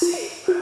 See.